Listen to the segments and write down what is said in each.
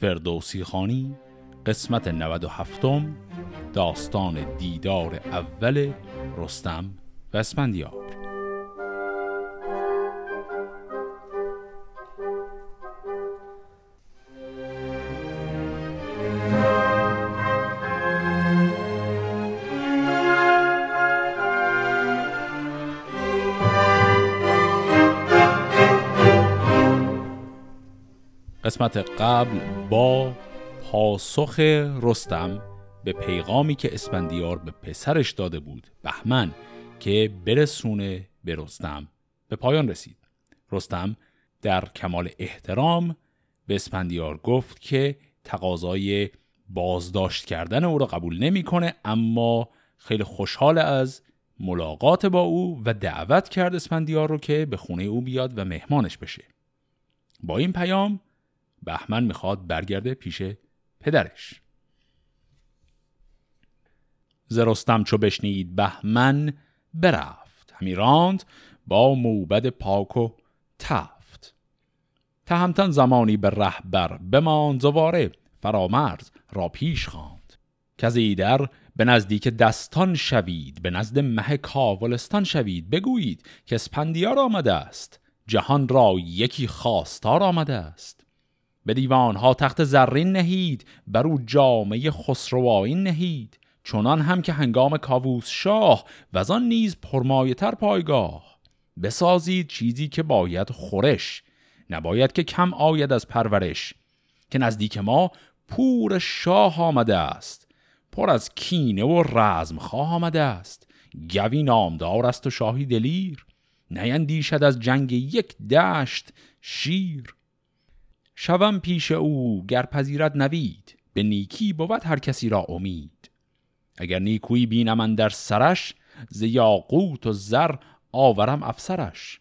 فردوسی خانی قسمت 97 داستان دیدار اول رستم و اسفندیار. قسمت قبل با پاسخ رستم به پیغامی که اسفندیار به پسرش داده بود بهمن که برسونه به رستم به پایان رسید. رستم در کمال احترام به اسفندیار گفت که تقاضای بازداشت کردن او را قبول نمی‌کنه اما خیلی خوشحال از ملاقات با او و دعوت کرد اسفندیار رو که به خونه او بیاد و مهمانش بشه. با این پیام بهمن می‌خواد برگرده پیش پدرش. زرستم چو بشنید بهمن برفت. همی راند با موبد پاک و تفت. تهمتن زمانی به رهبر بماند زواره فرامرز را پیش خواند. که ایدر به نزدیک دستان شوید به نزد مه کاولستان شوید. بگویید که اسپندیار آمده است. جهان را یکی خواستار آمده است. به دیوانها تخت زرین نهید بر او جامعه خسروایین نهید. چنان هم که هنگام کاووس شاه و آن نیز تر پایگاه. بسازید چیزی که باید خورش نباید که کم آید از پرورش که نزدیک ما پور شاه آمده است. پر از کینه و رزم خواه آمده است. گوی نامدار است و شاهی دلیر. نیندیشد از جنگ یک دشت شیر. شوم پیش او گر پذیرد نوید به نیکی بود هر کسی را امید. اگر نیکویی بینم در سرش ز یاقوت و زر آورم افسرش.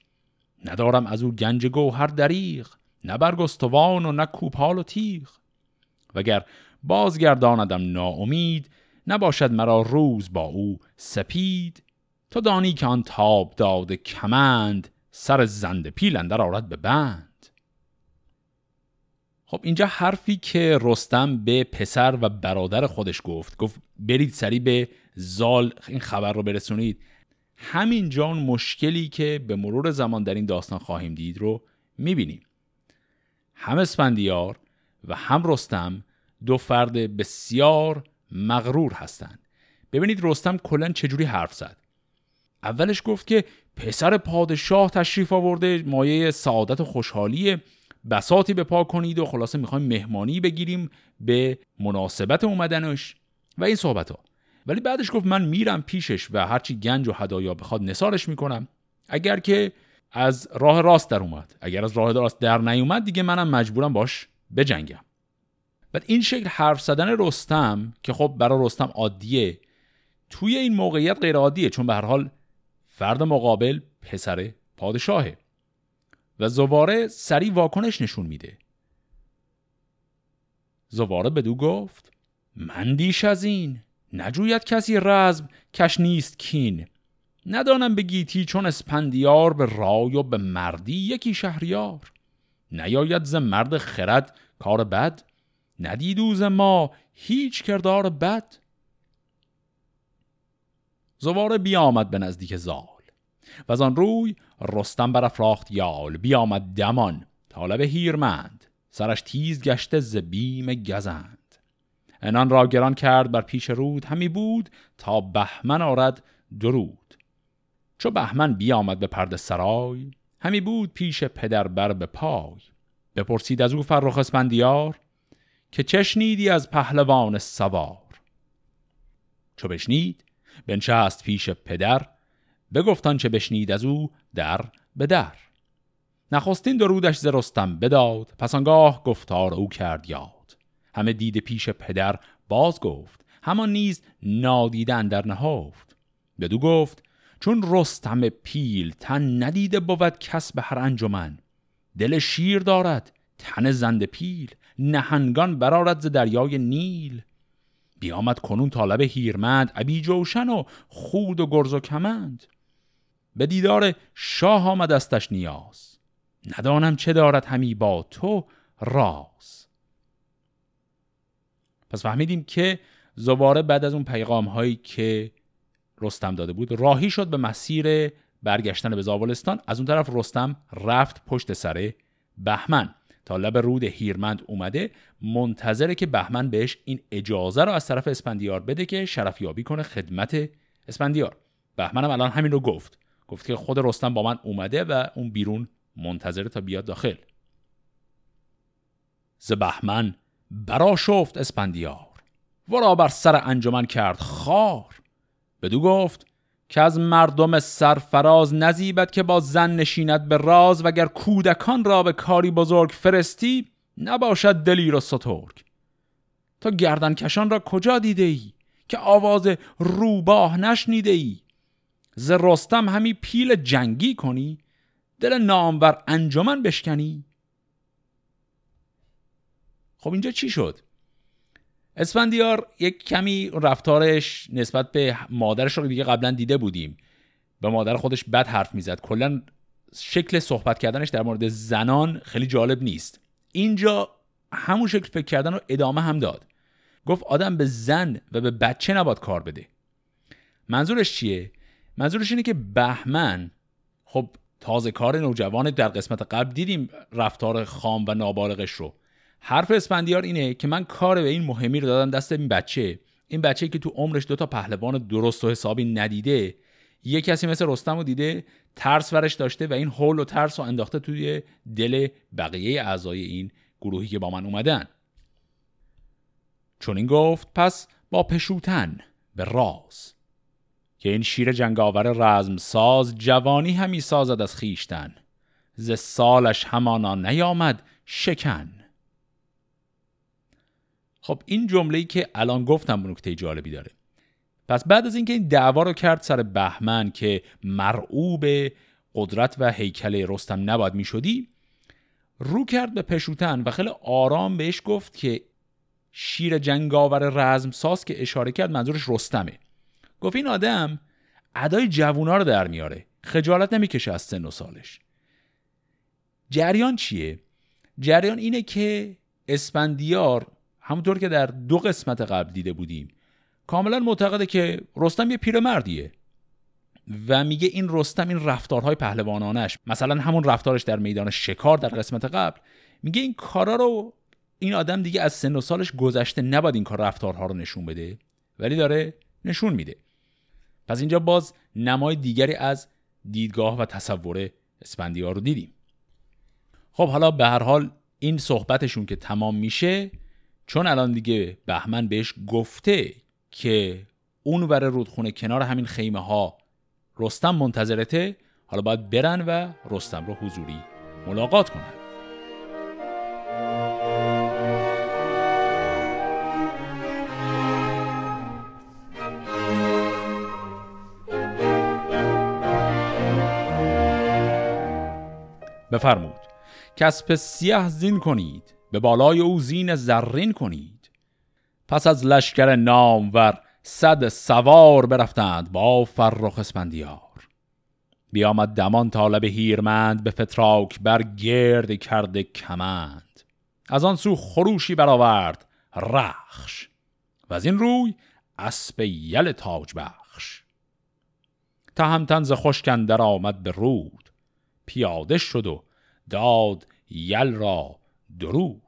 ندارم از او گنج گوهر دریغ نه برگستوان و نه کوپال و تیغ. وگر بازگرداندم ناامید نباشد مرا روز با او سپید. تو دانی که آن تاب داد کمند سر زند پیل اندر آرد به بند. خب اینجا حرفی که رستم به پسر و برادر خودش گفت گفت برید سری به زال این خبر رو برسونید. همینجا اون مشکلی که به مرور زمان در این داستان خواهیم دید رو می‌بینیم. هم اسفندیار و هم رستم دو فرد بسیار مغرور هستند. ببینید رستم کلا چجوری حرف زد. اولش گفت که پسر پادشاه تشریف آورده مایه سعادت و خوشحالیه بساتی به پا کنید و خلاصه می‌خوایم مهمانی بگیریم به مناسبت اومدنش و این صحبت ها ولی بعدش گفت من میرم پیشش و هرچی گنج و هدایا بخواد نسارش می‌کنم. اگر که از راه راست در اومد. اگر از راه راست در نیومد دیگه منم مجبورم باش بجنگم. بعد این شکل حرف زدن رستم که خب برای رستم عادیه توی این موقعیت غیر عادیه چون به هر حال فرد مقابل پسر پادشاهه. و زواره سری واکنش نشون میده. زواره بدو گفت من دیش از این. نجوید کسی رزم کش نیست کین. ندانم به گیتی چون اسپندیار به رای و به مردی یکی شهریار. نیاید ز مرد خرد کار بد. ندیدوز ما هیچ کردار بد. زواره بیامد به نزدیک زال و آن روی رستم برافراخت یال بیامد دمان طالب هیرمند. سرش تیز گشته ز بیم گزند. انان را گران کرد بر پیش رود همی بود تا بهمن آرد درود چو بهمن بیامد به پرد سرای همی بود پیش پدر بر به پای. بپرسید از او فرخ اسپندیار که چشنیدی از پهلوان سوار؟ چو بشنید بنشست پیش پدر بگفتان چه بشنید از او در به در. نخستین درودش ز رستم بداد پس آنگاه گفتار او کرد یاد. همه دید پیش پدر باز گفت همان نیز نادیدن در نهافت بدو گفت چون رستم پیل تن ندیده بود کس به هر انجمن. دل شیر دارد تن زند پیل نهنگان برارد ز دریای نیل. بیامد کنون طالب هیرمند ابی جوشن و خود و گرز و کمند. به دیدار شاه آمد استش نیاز. ندانم چه دارد همی با تو راز. پس فهمیدیم که زواره بعد از اون پیغام هایی که رستم داده بود راهی شد به مسیر برگشتن به زاولستان از اون طرف رستم رفت پشت سر بهمن. تا لب رود هیرمند اومده منتظره که بهمن بهش این اجازه رو از طرف اسپندیار بده که شرفیابی کنه خدمت اسپندیار. بهمنم الان همین رو گفت. گفت که خود رستم با من اومده و اون بیرون منتظره تا بیاد داخل. ز بهمن برا شفت اسپندیار. ورا بر سر انجمن کرد خار. بدو گفت که از مردم سرفراز نزیبد که با زن نشیند به راز وگر کودکان را به کاری بزرگ فرستی نباشد دلیر و سترگ. تا گردن کشان را کجا دیده ای که آواز روباه نشنیده ای؟ ز رستم همی پیل جنگی کنی؟ دل نامور انجمن بشکنی؟ خب اینجا چی شد؟ اسفندیار یک کمی رفتارش نسبت به مادرش رو دیگه قبلا دیده بودیم. به مادر خودش بد حرف می‌زد. کلا شکل صحبت کردنش در مورد زنان خیلی جالب نیست. اینجا همون شکل فکر کردن رو ادامه هم داد. گفت آدم به زن و به بچه نباید کار بده. منظورش چیه؟ منظورش اینه که بهمن خب تازه کار نوجوان در قسمت قبل دیدیم رفتار خام و نابالغش رو. حرف اسپندیار اینه که من کار به این مهمی رو دادم دست این بچه. این بچه که تو عمرش دوتا پهلوان درست و حسابی ندیده یه کسی مثل رستم رو دیده ترس ورش داشته و این حول و ترس رو انداخته توی دل بقیه اعضای این گروهی که با من اومدن. چون این گفت پس با پشوتن به راز. که این شیر جنگاور رزم ساز جوانی همی سازد از خیشتن ز سالش همانا نیامد شکن. خب این جمله که الان گفتم نکته جالبی داره. پس بعد از اینکه این دعوا رو کرد سر بهمن که مرعوب قدرت و هیکل رستم نباید می‌شدی رو کرد به پشوتن و خیلی آرام بهش گفت که شیر جنگاور رزم ساز که اشاره کرد منظورش رستمه. گفت این آدم ادای جوونا رو در میاره. خجالت نمی‌کشه از سن و سالش. جریان چیه؟ جریان اینه که اسپندیار همونطور که در دو قسمت قبل دیده بودیم کاملا معتقده که رستم یه پیرمردیه و میگه این رستم این رفتارهای پهلوانانش مثلا همون رفتارش در میدان شکار در قسمت قبل میگه این کارا رو این آدم دیگه از سن و سالش گذشته نباید این کار رفتارها رو نشون بده ولی داره نشون میده. پس اینجا باز نمای دیگری از دیدگاه و تصور اسپندیار رو دیدیم. خب حالا به هر حال این صحبتشون که تمام میشه چون الان دیگه بهمن بهش گفته که اون ور رودخونه کنار همین خیمه ها رستم منتظرته حالا باید برن و رستم رو حضوری ملاقات کنن. بفرمود. کسب سیه زین کنید به بالای او زین زرین کنید. پس از لشکر نامور صد سوار برفتند با فرخ اسپندیار بیامد دمان طالب هیرمند به فتراک بر گرد کرده کمند. از آن سو خروشی برآورد رخش. و از این روی اسب یل تاج بخش. تهمتن ز در آمد به رود. پیاده شد و داد یل را درود.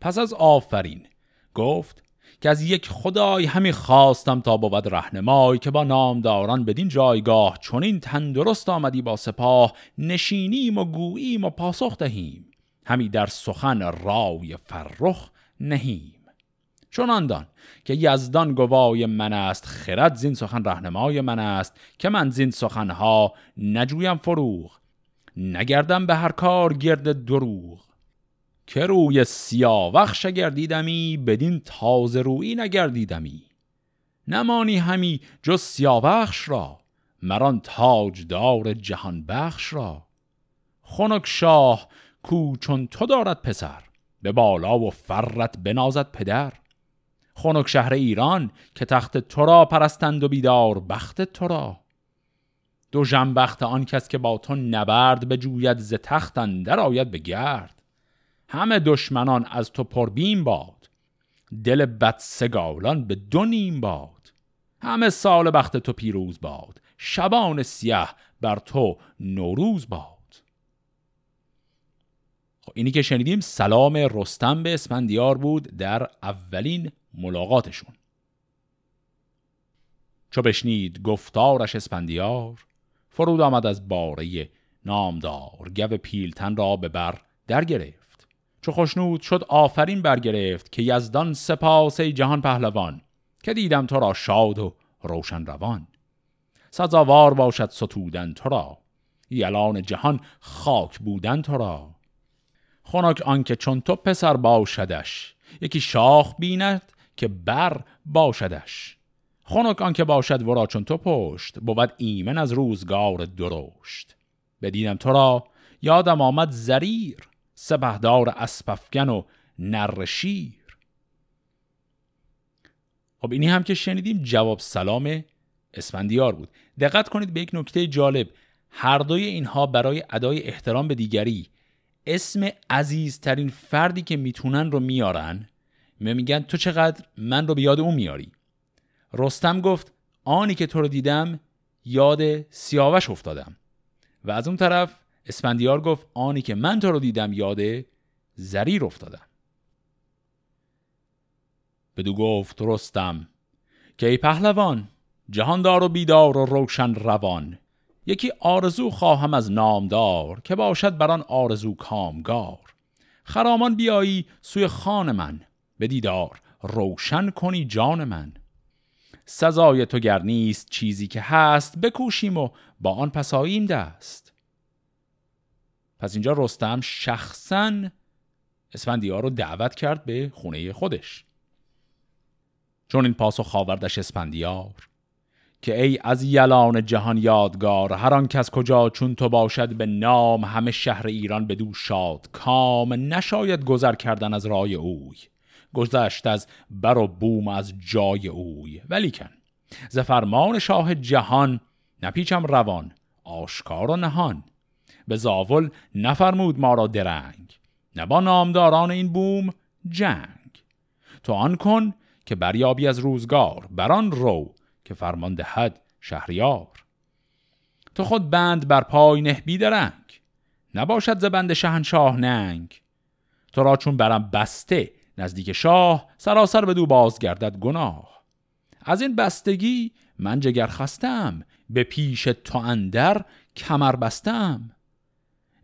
پس از آفرین گفت که از یک خدای همی خواستم تا بود رهنمای که با نامداران بدین جایگاه چون تندرست آمدی با سپاه نشینیم و گوییم و پاسخ دهیم. همی در سخن رای فرخ نهیم. چون دان که یزدان گوای من است خرد زین سخن رهنمای من است که من زین سخنها نجویم فروغ. نگردم به هر کار گرد دروغ. که روی سیاوخش گردیدمی بدین تازه روی نگردیدمی. نمانی همی جز سیاوخش را مران تاجدار جهان بخش را. خنک شاه کو چون تو دارد پسر به بالا و فرت بنازد پدر. خنک شهر ایران که تخت تو را پرستند و بیدار بخت تو را. دو جنبخت آن کس که با تو نبرد به جوید ز تخت اندر آید به گرد. همه دشمنان از تو پربیم باد دل بد سگالان به دو نیم باد. همه سال بخت تو پیروز باد شبان سیه بر تو نوروز باد. خب اینی که شنیدیم سلام رستم به اسفندیار بود در اولین ملاقاتشون. چو بشنید گفتارش اسپندیار فرود آمد از باره نامدار گو پیلتن را به بر در گرفت چو خوشنود شد آفرین برگرفت که یزدان سپاس جهان پهلوان که دیدم تو را شاد و روشن روان. سزاوار باشد ستودن تو را یلان جهان خاک بودن تو را. خنک آنکه چون تو پسر باشدش یکی شاخ بیند که بر باشدش. خنک آنکه باشد ورا چون تو پشت بود ایمن از روزگار درشت. بدیدم تو را یادم آمد زریر سپهدار اسپفگن و نر شیر. خب اینی هم که شنیدیم جواب سلام اسفندیار بود. دقت کنید به یک نکته جالب. هر دوی اینها برای ادای احترام به دیگری اسم عزیزترین فردی که می‌تونن رو میارن میگن تو چقدر من رو به یاد اون میاری؟ رستم گفت آنی که تو رو دیدم یاد سیاوش افتادم. و از اون طرف اسپندیار گفت آنی که من تو رو دیدم یاد زریر افتادم. بدو گفت رستم که ای پهلوان جهاندار و بیدار و روشن روان یکی آرزو خواهم از نامدار که باشد بران آرزو کامگار. خرامان بیایی سوی خان من به دیدار روشن کنی جان من. سزای تو گر نیست چیزی که هست بکوشیم و با آن پساییم دست. پس اینجا رستم شخصا اسفندیار رو دعوت کرد به خونه خودش. چون این پاسخ خاوردش اسفندیار که ای از یلان جهان یادگار هر آن کس کجا چون تو باشد به نام همه شهر ایران بدو شاد کام نشاید گذر کردن از رای اوی. گذشت از بر و بوم از جای اوی. ولیکن ز فرمان شاه جهان نپیچم روان آشکار و نهان. به زاول نفرمود ما را درنگ نبا نامداران این بوم جنگ. تو آن کن که بریابی از روزگار بران رو که فرمان دهد شهریار. تو خود بند بر پای نه بیدرنگ نباشد ز بند شهنشاه ننگ. تو را چون برم بسته نزدیک شاه سراسر به دو بازگردد گناه. از این بستگی من جگر خستم به پیش تو اندر کمر بستم.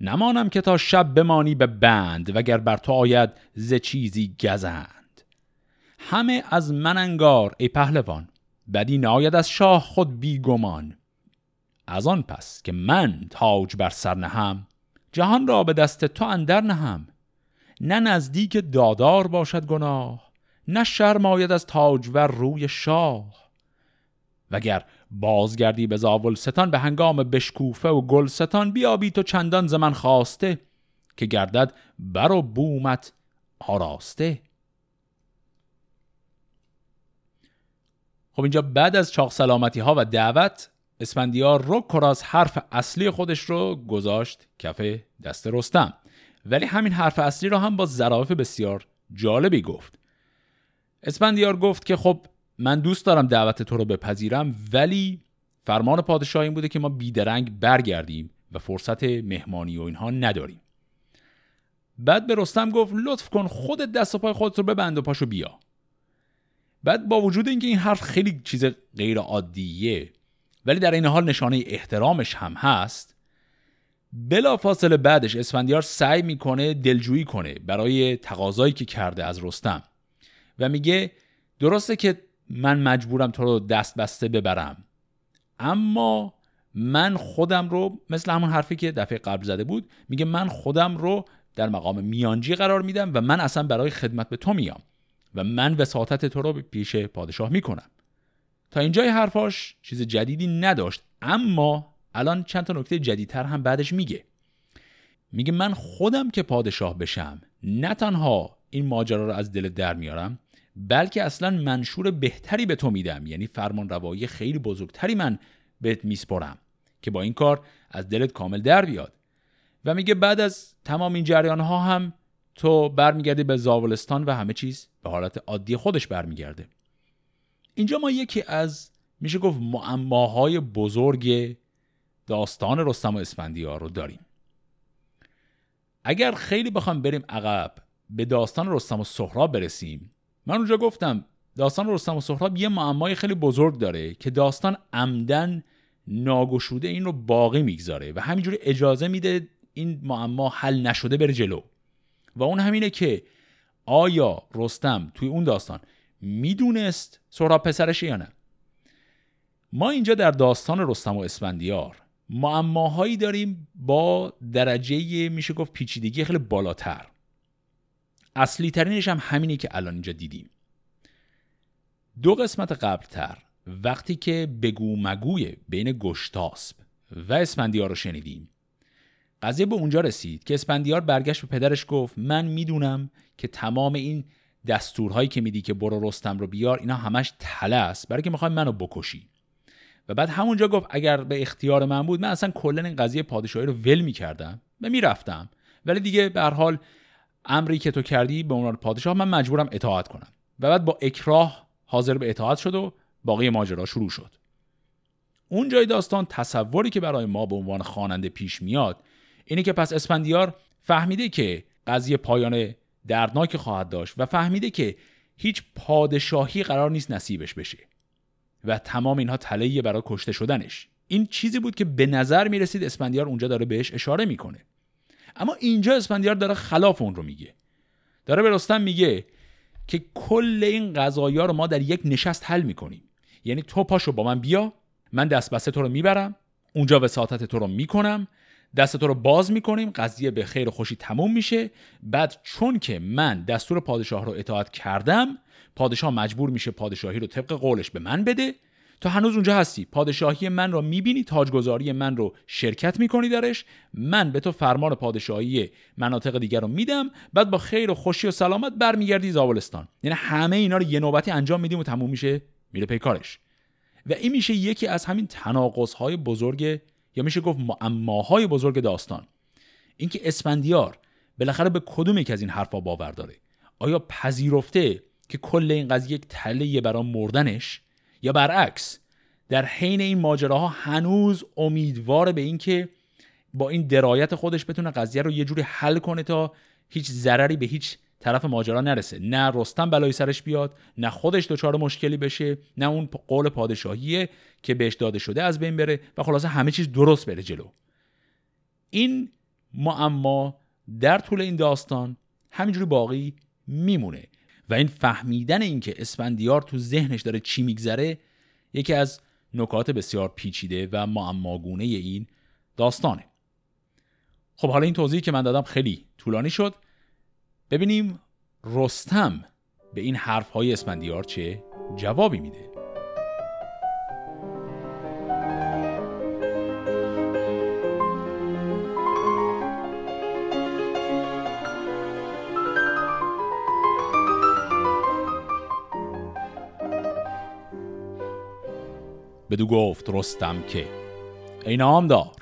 نمانم که تا شب بمانی به بند وگر بر تو آید ز چیزی گزند. همه از من انگار ای پهلوان بدی ناید از شاه خود بیگمان از آن پس که من تاج بر سر نهم جهان را به دست تو اندر نهم. نه نزدیک دادار باشد گناه نه شرماید از تاجور روی شاه. وگر بازگردی به زاول ستان به هنگام بشکوفه و گل ستان بیابی تو چندان ز من خواسته که گردد بر و بومت آراسته. خب اینجا بعد از چاق سلامتی ها و دعوت اسفندیار رو کراز حرف اصلی خودش رو گذاشت کف دست رستم. ولی همین حرف اصلی رو هم با ظرافت بسیار جالبی گفت. اسفندیار گفت که خب من دوست دارم دعوت تو رو بپذیرم ولی فرمان پادشاه این بوده که ما بیدرنگ برگردیم و فرصت مهمانی و اینها نداریم. بعد به رستم گفت لطف کن خودت دست و پای خودت رو ببند و پاشو بیا. بعد با وجود اینکه این حرف خیلی چیز غیر عادیه ولی در این حال نشانه احترامش هم هست بلا فاصله بعدش اسفندیار سعی می‌کنه دلجویی کنه برای تقاضایی که کرده از رستم و میگه درسته که من مجبورم تو رو دست بسته ببرم اما من خودم رو مثل همون حرفی که دفعه قبل زده بود میگه من خودم رو در مقام میانجی قرار میدم و من اصلا برای خدمت به تو میام و من وساطت تو رو پیش پادشاه می‌کنم. تا اینجای حرفاش چیز جدیدی نداشت اما الان چند تا نکته جدیدتر هم بعدش میگه. میگه من خودم که پادشاه بشم نه تنها این ماجرا رو از دل در میارم بلکه اصلا منشور بهتری به تو میدم یعنی فرمان روایی خیلی بزرگتری من بهت میسپرم که با این کار از دلت کامل در بیاد. و میگه بعد از تمام این جریان ها هم تو برمیگردی به زاولستان و همه چیز به حالت عادی خودش برمیگرده. اینجا ما یکی از میشه گفت معماهای بزرگ داستان رستم و اسفندیار رو داریم. اگر خیلی بخوام بریم عقب به داستان رستم و سهراب برسیم من اونجا گفتم داستان رستم و سهراب یه معمای خیلی بزرگ داره که داستان عمدن ناگشوده این رو باقی می‌گذاره و همینجوری اجازه میده این معما حل نشده بره جلو. و اون همینه که آیا رستم توی اون داستان می‌دونست سهراب پسرشه یا نه؟ ما اینجا در داستان رستم و اسفندیار معماهایی داریم با درجه میشه گفت پیچیدگی خیلی بالاتر. اصلی ترینش هم همینی که الان اینجا دیدیم. دو قسمت قبلتر وقتی که بگو مگوی بین گشتاسب و اسفندیار رو شنیدیم. قضیه به اونجا رسید که اسپندیار برگشت به پدرش گفت من می‌دونم که تمام این دستورهایی که میدی که برو رستم رو بیار اینا همش تله است برای که می‌خوای منو بکشی. و بعد همونجا گفت اگر به اختیار من بود من اصلا کلا این قضیه پادشاهی رو ول می‌کردم و می‌رفتم. ولی دیگه به هر حال امری که تو کردی به عنوان پادشاه من مجبورم اطاعت کنم. و بعد با اکراه حاضر به اطاعت شد و باقی ماجرا شروع شد. اون جای داستان تصوری که برای ما به عنوان خواننده پیش میاد اینه که پس اسفندیار فهمیده که قضیه پایان دردناک خواهد داشت و فهمیده که هیچ پادشاهی قرار نیست نصیبش بشه. و تمام اینها تله برای کشته شدنش. این چیزی بود که به نظر می رسید اسفندیار اونجا داره بهش اشاره می‌کنه. اما اینجا اسفندیار داره خلاف اون رو میگه. داره به رستم میگه که کل این قضایا رو ما در یک نشست حل می‌کنیم. یعنی تو پاشو با من بیا من دست بسته تو رو می‌برم اونجا وساطت تو رو می‌کنم دست تو رو باز می‌کنیم قضیه به خیر و خوشی تموم میشه. بعد چون که من دستور پادشاه رو اطاعت کردم پادشاه مجبور میشه پادشاهی رو طبق قولش به من بده. تو هنوز اونجا هستی. پادشاهی من رو می‌بینی تاجگذاری من رو شرکت می‌کنی درش. من به تو فرمان پادشاهی مناطق دیگر رو میدم. بعد با خیر و خوشی و سلامت برمیگردی زابلستان. یعنی همه اینا رو یه نوبتی انجام میدیم و تموم میشه میره پیکارش و این میشه یکی از همین تناقض بزرگ یا میشه گفت معماهای بزرگ داستان. اینکه اسفندیار بالاخره به کدوم یک از این حرفا باور داره؟ آیا پذیرفته که کل این قضیه یک تله برای مردنش یا برعکس در حین این ماجراها هنوز امیدوار به اینکه با این درایت خودش بتونه قضیه رو یه جوری حل کنه تا هیچ ضرری به هیچ طرف ماجرا نرسه. نه رستم بلای سرش بیاد نه خودش دچار مشکلی بشه نه اون قول پادشاهیه که بهش داده شده از بین بره و خلاصه همه چیز درست بره جلو. این معما در طول این داستان همینجوری باقی میمونه. و این فهمیدن اینکه اسفندیار تو ذهنش داره چی میگذره یکی از نکات بسیار پیچیده و معماگونه این داستانه. خب حالا این توضیحی که من دادم خیلی طولانی شد. ببینیم رستم به این حرف های اسفندیار چه جوابی میده. بدو گفت رستم که. ای نامدار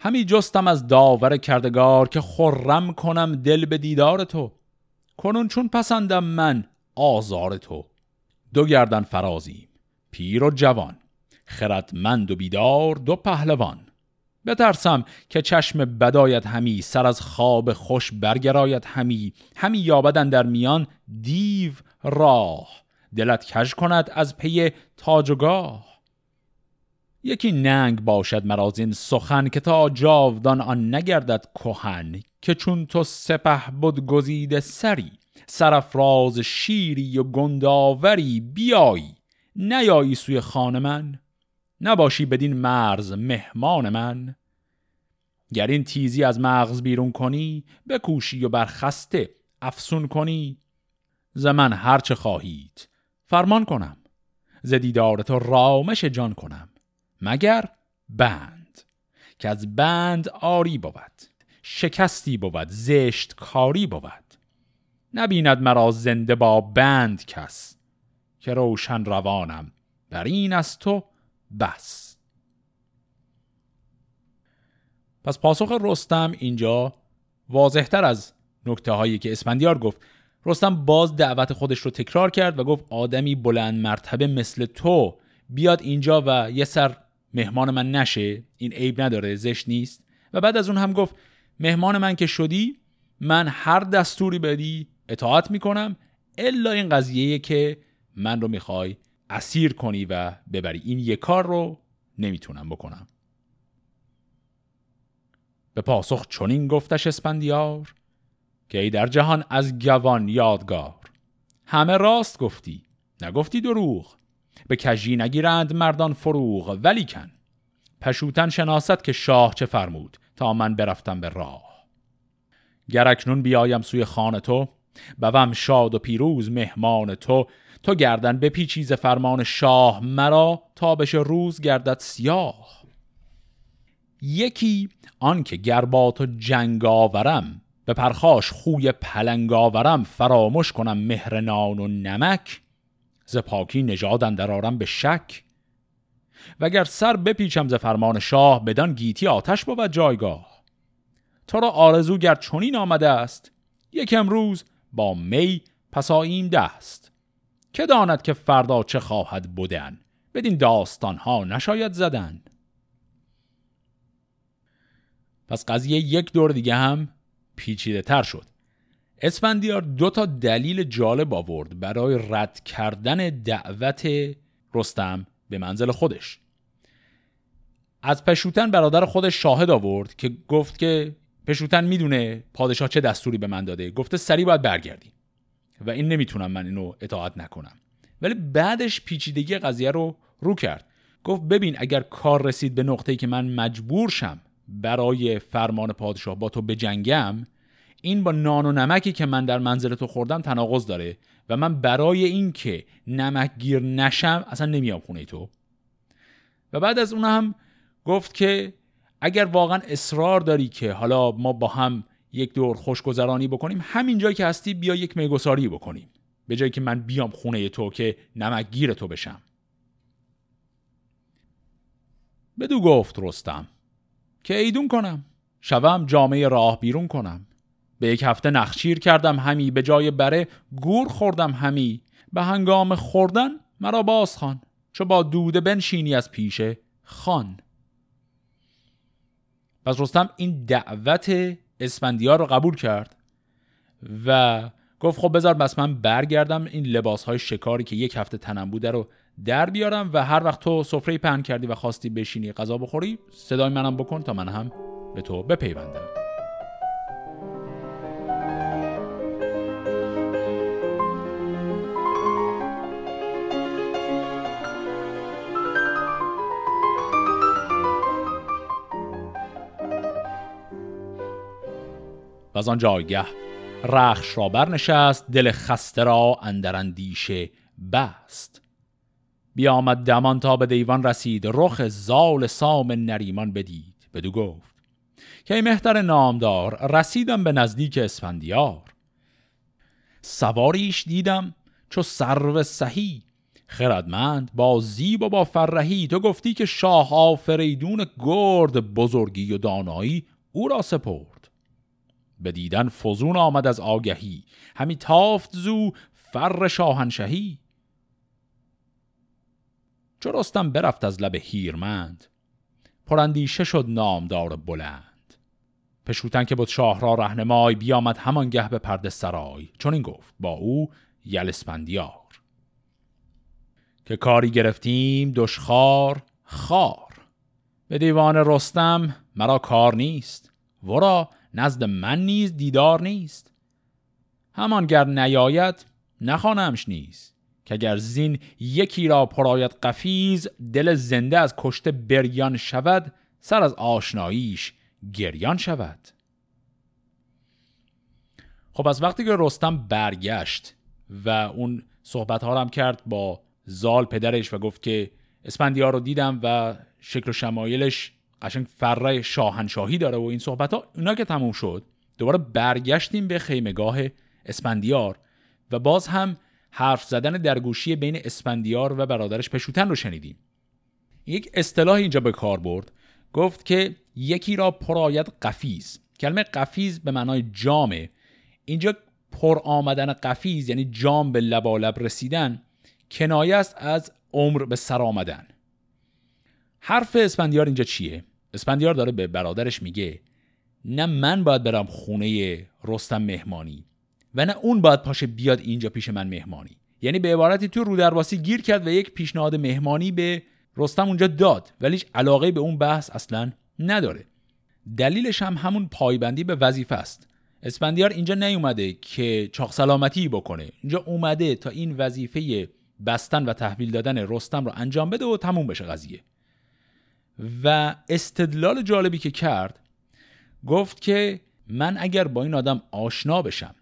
همی جستم از داور کردگار که خرم کنم دل به دیدار تو. کنون چون پسندم من آزار تو. دو گردن فرازیم پیر و جوان خردمند و بیدار دو پهلوان. بترسم که چشم بدایت همی سر از خواب خوش برگرایت همی. همی یابدن در میان دیو راه. دلت کش کند از پی تاج و گاه. یکی ننگ باشد مرازین سخن که تا جاودان آن نگردد کهن که چون تو سپه بود گزیده سری سرفراز شیری و گنداوری بیایی. نیایی سوی خان من نباشی بدین مرز مهمان من. گر این تیزی از مغز بیرون کنی بکوشی و برخسته افسون کنی. زمن هرچه خواهید فرمان کنم. ز دیدار تو رامش جان کنم. مگر بند که از بند آری بود شکستی بود زشت کاری بود. نبیند مرا زنده با بند کس که روشن روانم بر این از تو بس. پس پاسخ رستم اینجا واضحتر از نکته هایی که اسفندیار گفت. رستم باز دعوت خودش رو تکرار کرد و گفت آدمی بلند مرتبه مثل تو بیاد اینجا و یه سر مهمان من نشه این عیب نداره زشت نیست. و بعد از اون هم گفت مهمان من که شدی من هر دستوری بدی اطاعت می‌کنم الا این قضیه که من رو می‌خوای اسیر کنی و ببری. این یه کار رو نمی‌تونم بکنم. به پاسخ چنین گفتش اسپندیار که ای در جهان از گوان یادگار. همه راست گفتی نگفتی دروغ. به کجی نگیرند مردان فروغ ولی کن پشوتن شناست که شاه چه فرمود تا من برفتم به راه. گر اکنون بیایم سوی خانه تو بوم شاد و پیروز مهمان تو تو گردن به پیچیز فرمان شاه مرا تابش روز گردد سیاه. یکی آن که گربات و جنگ آورم به پرخاش خوی پلنگ آورم فراموش کنم مهر نان و نمک. ز پاکی نژادن درارم به شک. وگر سر بپیچم ز فرمان شاه بدان گیتی آتش بود جایگاه. تو را آرزو گر چنین آمده است یک امروز با می پساییم دست. که داند که فردا چه خواهد بودن بدین داستان ها نشاید زدن. پس قضیه یک دور دیگه هم پیچیده تر شد. اسفندیار دو تا دلیل جالب آورد برای رد کردن دعوت رستم به منزل خودش. از پشوتن برادر خودش شاهد آورد که گفت که پشوتن می‌دونه پادشاه چه دستوری به من داده. گفته سری باید برگردی. و این نمی‌تونم من اینو اطاعت نکنم. ولی بعدش پیچیدگی قضیه رو رو کرد. گفت ببین اگر کار رسید به نقطه‌ای که من مجبور شم برای فرمان پادشاه با تو بجنگم این با نان و نمکی که من در منزل تو خوردم تناقض داره و من برای اینکه نمک گیر نشم اصلا نمیام خونه تو. و بعد از اون هم گفت که اگر واقعا اصرار داری که حالا ما با هم یک دور خوشگذرانی بکنیم همین جایی که هستی بیا یک میگساری بکنیم. به جایی که من بیام خونه تو که نمک گیر تو بشم. بدو گفت رستم که ایدون کنم. شوم جامعه راه بیرون کنم. به یک هفته نخشیر کردم همی به جای بره گور خوردم همی. به هنگام خوردن مرا باز خان چو با دوده بنشینی از پیشه خان پس رستم این دعوت اسفندیار رو قبول کرد و گفت خب بذار بس من برگردم این لباس های شکاری که یک هفته تنم بوده رو در بیارم و هر وقت تو سفره پهن کردی و خواستی بشینی غذا بخوری صدای منم بکن تا من هم به تو بپیوندم. و از آن جایگه رخش را برنشست دل خسته را اندر اندیشه بست. بیامد دمان تا به دیوان رسید رخ زال سام نریمان بدید. بدو گفت که مهتر نامدار رسیدم به نزدیک اسفندیار. سواریش دیدم چو سرو سهی. خردمند با زیب و با فرهی تو گفتی که شاه آفریدون گرد بزرگی و دانایی او را سپرد. به دیدن فزون آمد از آگهی. همی تافت زو فر شاهنشهی. چو رستم برفت از لب هیرمند پراندیشه شد نامدار بلند. پشوتن که بود شاه را رهنمای بیامد همان گه به پرده سرای. چون این گفت با او یلسپندیار. که کاری گرفتیم دشخار خار. به دیوان رستم مرا کار نیست. ورا نزد من نیز دیدار نیست. همان گر نیاید نخوانمش نیست که اگر زین یکی را پراید قفیز دل زنده از کشته بریان شود سر از آشناییش گریان شود. خب از وقتی که رستم برگشت و اون صحبت ها هم کرد با زال پدرش و گفت که اسپندیار رو دیدم و شکل و شمایلش قشنگ فره شاهنشاهی داره و این صحبت ها اونا که تموم شد دوباره برگشتیم به خیمگاه اسپندیار و باز هم حرف زدن درگوشی بین اسپندیار و برادرش پشوتن رو شنیدیم. یک اصطلاح اینجا به کار برد. گفت که یکی را پراید قفیز. کلمه قفیز به معنای جامه. اینجا پر آمدن قفیز یعنی جام به لبالب رسیدن. کنایه است از عمر به سر آمدن. حرف اسپندیار اینجا چیه؟ اسپندیار داره به برادرش میگه نه من باید برم خونه رستم مهمانی و نه اون باید پاشه بیاد اینجا پیش من مهمانی. یعنی به عبارتی تو رودرواسی گیر کرد و یک پیشنهاد مهمانی به رستم اونجا داد ولیش علاقه به اون بحث اصلا نداره. دلیلش هم همون پایبندی به وظیفه است. اسپندیار اینجا نیومده که چاق سلامتی بکنه. اینجا اومده تا این وظیفه بستن و تحویل دادن رستم رو انجام بده و تموم بشه قضیه. و استدلال جالبی که کرد گفت که من اگر با این آدم آشنا بشم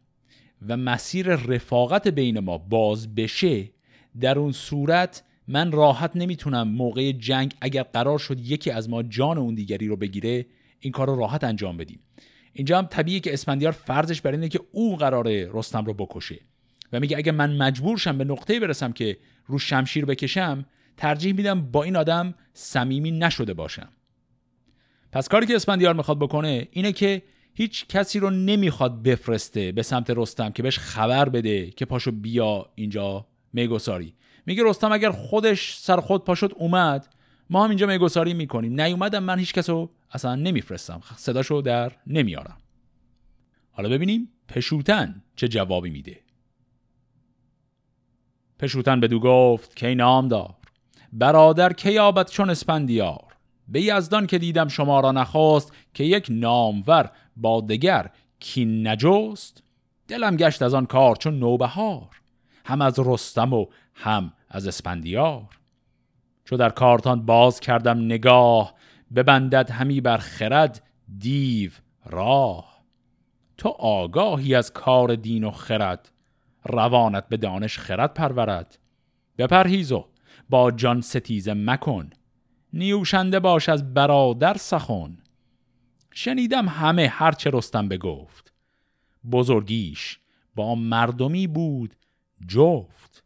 و مسیر رفاقت بین ما باز بشه در اون صورت من راحت نمی‌تونم موقع جنگ اگر قرار شد یکی از ما جان اون دیگری رو بگیره این کار رو راحت انجام بدیم. اینجا هم طبیعیه که اسفندیار فرضش بر اینه که او قراره رستم رو بکشه. و میگه اگه من مجبور شم به نقطه برسم که رو شمشیر بکشم ترجیح میدم با این آدم صمیمی نشده باشم. پس کاری که اسفندیار می‌خواد بکنه اینه که هیچ کسی رو نمی‌خواد بفرسته به سمت رستم که بهش خبر بده که پاشو بیا اینجا میگساری. میگه رستم اگر خودش سر خود پاشد اومد ما هم اینجا میگساری می‌کنیم. نیومدم من هیچ کسو اصلا نمیفرستم. صداشو در نمیارم. حالا ببینیم پشوتن چه جوابی میده. پشوتن بدو گفت که نام دار. برادر که یابد چون اسپندیار؟ به یزدان که دیدم شما را نخواست که یک نامور با دگر کین نجست؟ دلم گشت از آن کار چون نوبهار هم از رستم و هم از اسپندیار. چو در کارتان باز کردم نگاه ببندد همی بر خرد دیو راه. تو آگاهی از کار دین و خرد روانت به دانش خرد پرورد. بپرهیز و با جان ستیزه مکن نیوشنده باش از برادر سخن. شنیدم همه هرچه رستم بگفت بزرگیش با مردمی بود جفت.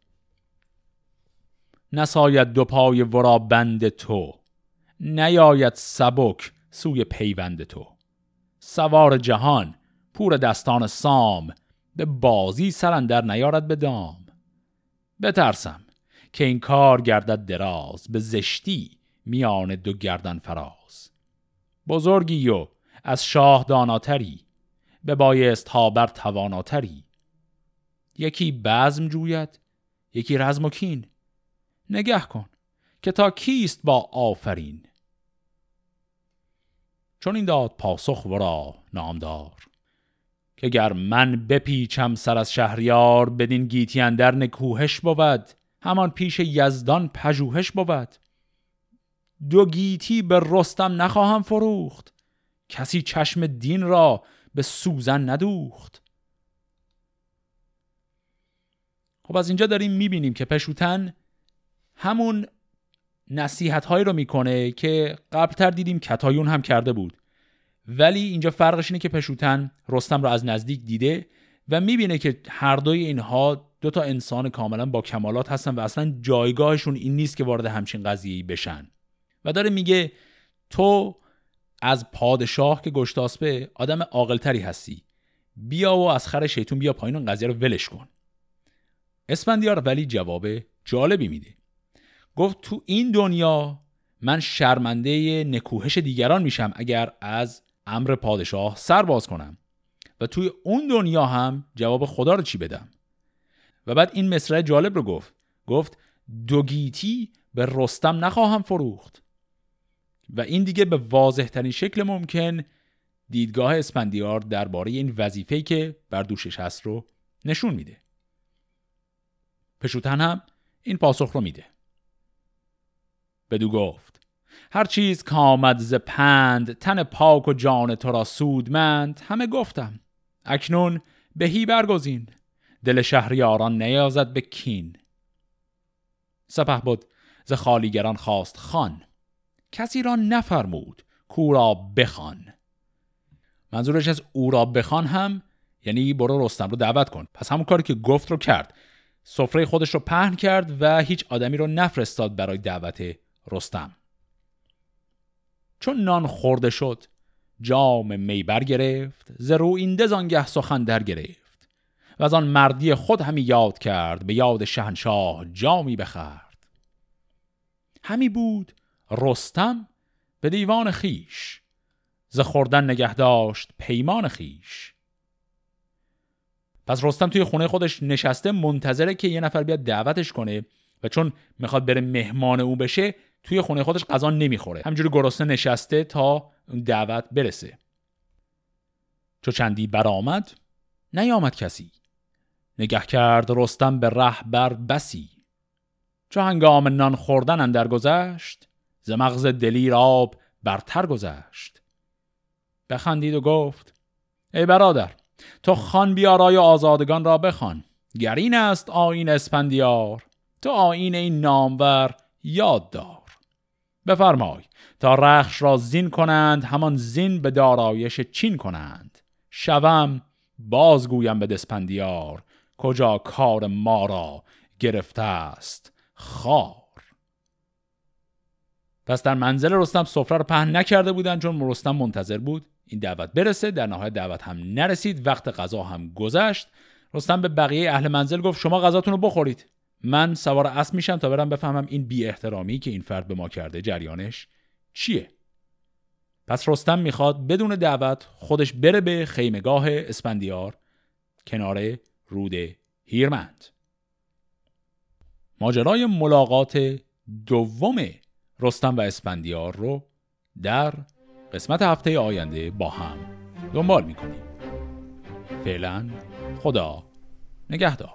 نساید دو پای ورا بند تو نیاید سبک سوی پیوند تو. سوار جهان پور دستان سام به بازی سرندر نیارد به دام. بترسم که این کار گردد دراز به زشتی میان دو گردن فراز. بزرگی و از شاه داناتری به بایست ها بر تواناتری. یکی بزم جوید یکی رزم و کین. نگه کن که تا کیست با آفرین. چون این داد پاسخ ورا نامدار که گر من بپیچم سر از شهریار بدین گیتی اندر نکوهش بود. همان پیش یزدان پژوهش بود. دو گیتی به رستم نخواهم فروخت. کسی چشم دین را به سوزن ندوخت. خب از اینجا داریم می‌بینیم که پشوتن همون نصیحت هایی رو می‌کنه که قبلتر دیدیم کتایون هم کرده بود. ولی اینجا فرقش اینه که پشوتن رستم رو از نزدیک دیده و می‌بینه که هر دوی اینها دو تا انسان کاملا با کمالات هستن و اصلا جایگاهشون این نیست که وارد همچین قضیه‌ای بشن. و داره میگه تو از پادشاه که گشتاسبه آدم عاقلتری هستی. بیا و از خر شیطون بیا پایین اون قضیه رو ولش کن. اسپندیار ولی جواب جالبی میده. گفت تو این دنیا من شرمنده نکوهش دیگران میشم اگر از امر پادشاه سر باز کنم. و توی اون دنیا هم جواب خدا رو چی بدم؟ و بعد این مصرع جالب رو گفت. گفت دوگیتی به رستم نخواهم فروخت. و این دیگه به واضح ترین شکل ممکن دیدگاه اسپندیار درباره این وظیفه که بر دوشش هست رو نشون میده. پشوتن هم این پاسخ رو میده. بدو گفت هر چیز که آمد ز پند تن پاک و جان تو را سودمند همه گفتم. اکنون بهی برگزین. دل شهریاران نیازد به کین. سپه بود ز خالیگران خواست خان کسی را نفرمود کو را بخوان. منظورش از او را بخوان هم یعنی برو رستم رو دعوت کن. پس همون کاری که گفت رو کرد. سفره خودش رو پهن کرد و هیچ آدمی رو نفرستاد برای دعوت رستم. چون نان خورده شد جام می برگرفت ز رو این زانگه سخن در گرفت. و از آن مردی خود همی یاد کرد به یاد شهنشاه جامی بخرد همی بود رستم به دیوان خیش ز خوردن نگه داشت پیمان خیش. پس رستم توی خونه خودش نشسته منتظره که یه نفر بیاد دعوتش کنه و چون می‌خواد بره مهمان او بشه توی خونه خودش غذا نمی‌خوره. همجوری گرسنه نشسته تا دعوت برسه. چو چندی برآمد نیامد کسی. نگه کرد رستم به ره بر بسی. چو هنگام نان خوردن اندر گذشت ز مغز دلیر آب برتر گذشت. بخندید و گفت ای برادر تو خان بیارای آزادگان را بخوان. گر این است آین اسپندیار تو آین این نامور یاد دار. بفرمای تا رخش را زین کنند همان زین به دارایش چین کنند. شوم بازگویم به دسپندیار. کجا کار ما را گرفته است؟ خار. پس در منزل رستم سفره رو پهن نکرده بودن چون رستم منتظر بود. این دعوت برسه. در نهایت دعوت هم نرسید. وقت غذا هم گذشت. رستم به بقیه اهل منزل گفت شما غذاتون رو بخورید. من سوار اسب میشم تا برم بفهمم این بی احترامی که این فرد به ما کرده جریانش چیه. پس رستم می‌خواد بدون دعوت خودش بره به خیمگاه اسپندیار کنار رود هیرمند. ماجرای ملاقات دوم رستم و اسپندیار رو در قسمت هفته آینده با هم دنبال می‌کنیم. فعلا خدا نگهدار.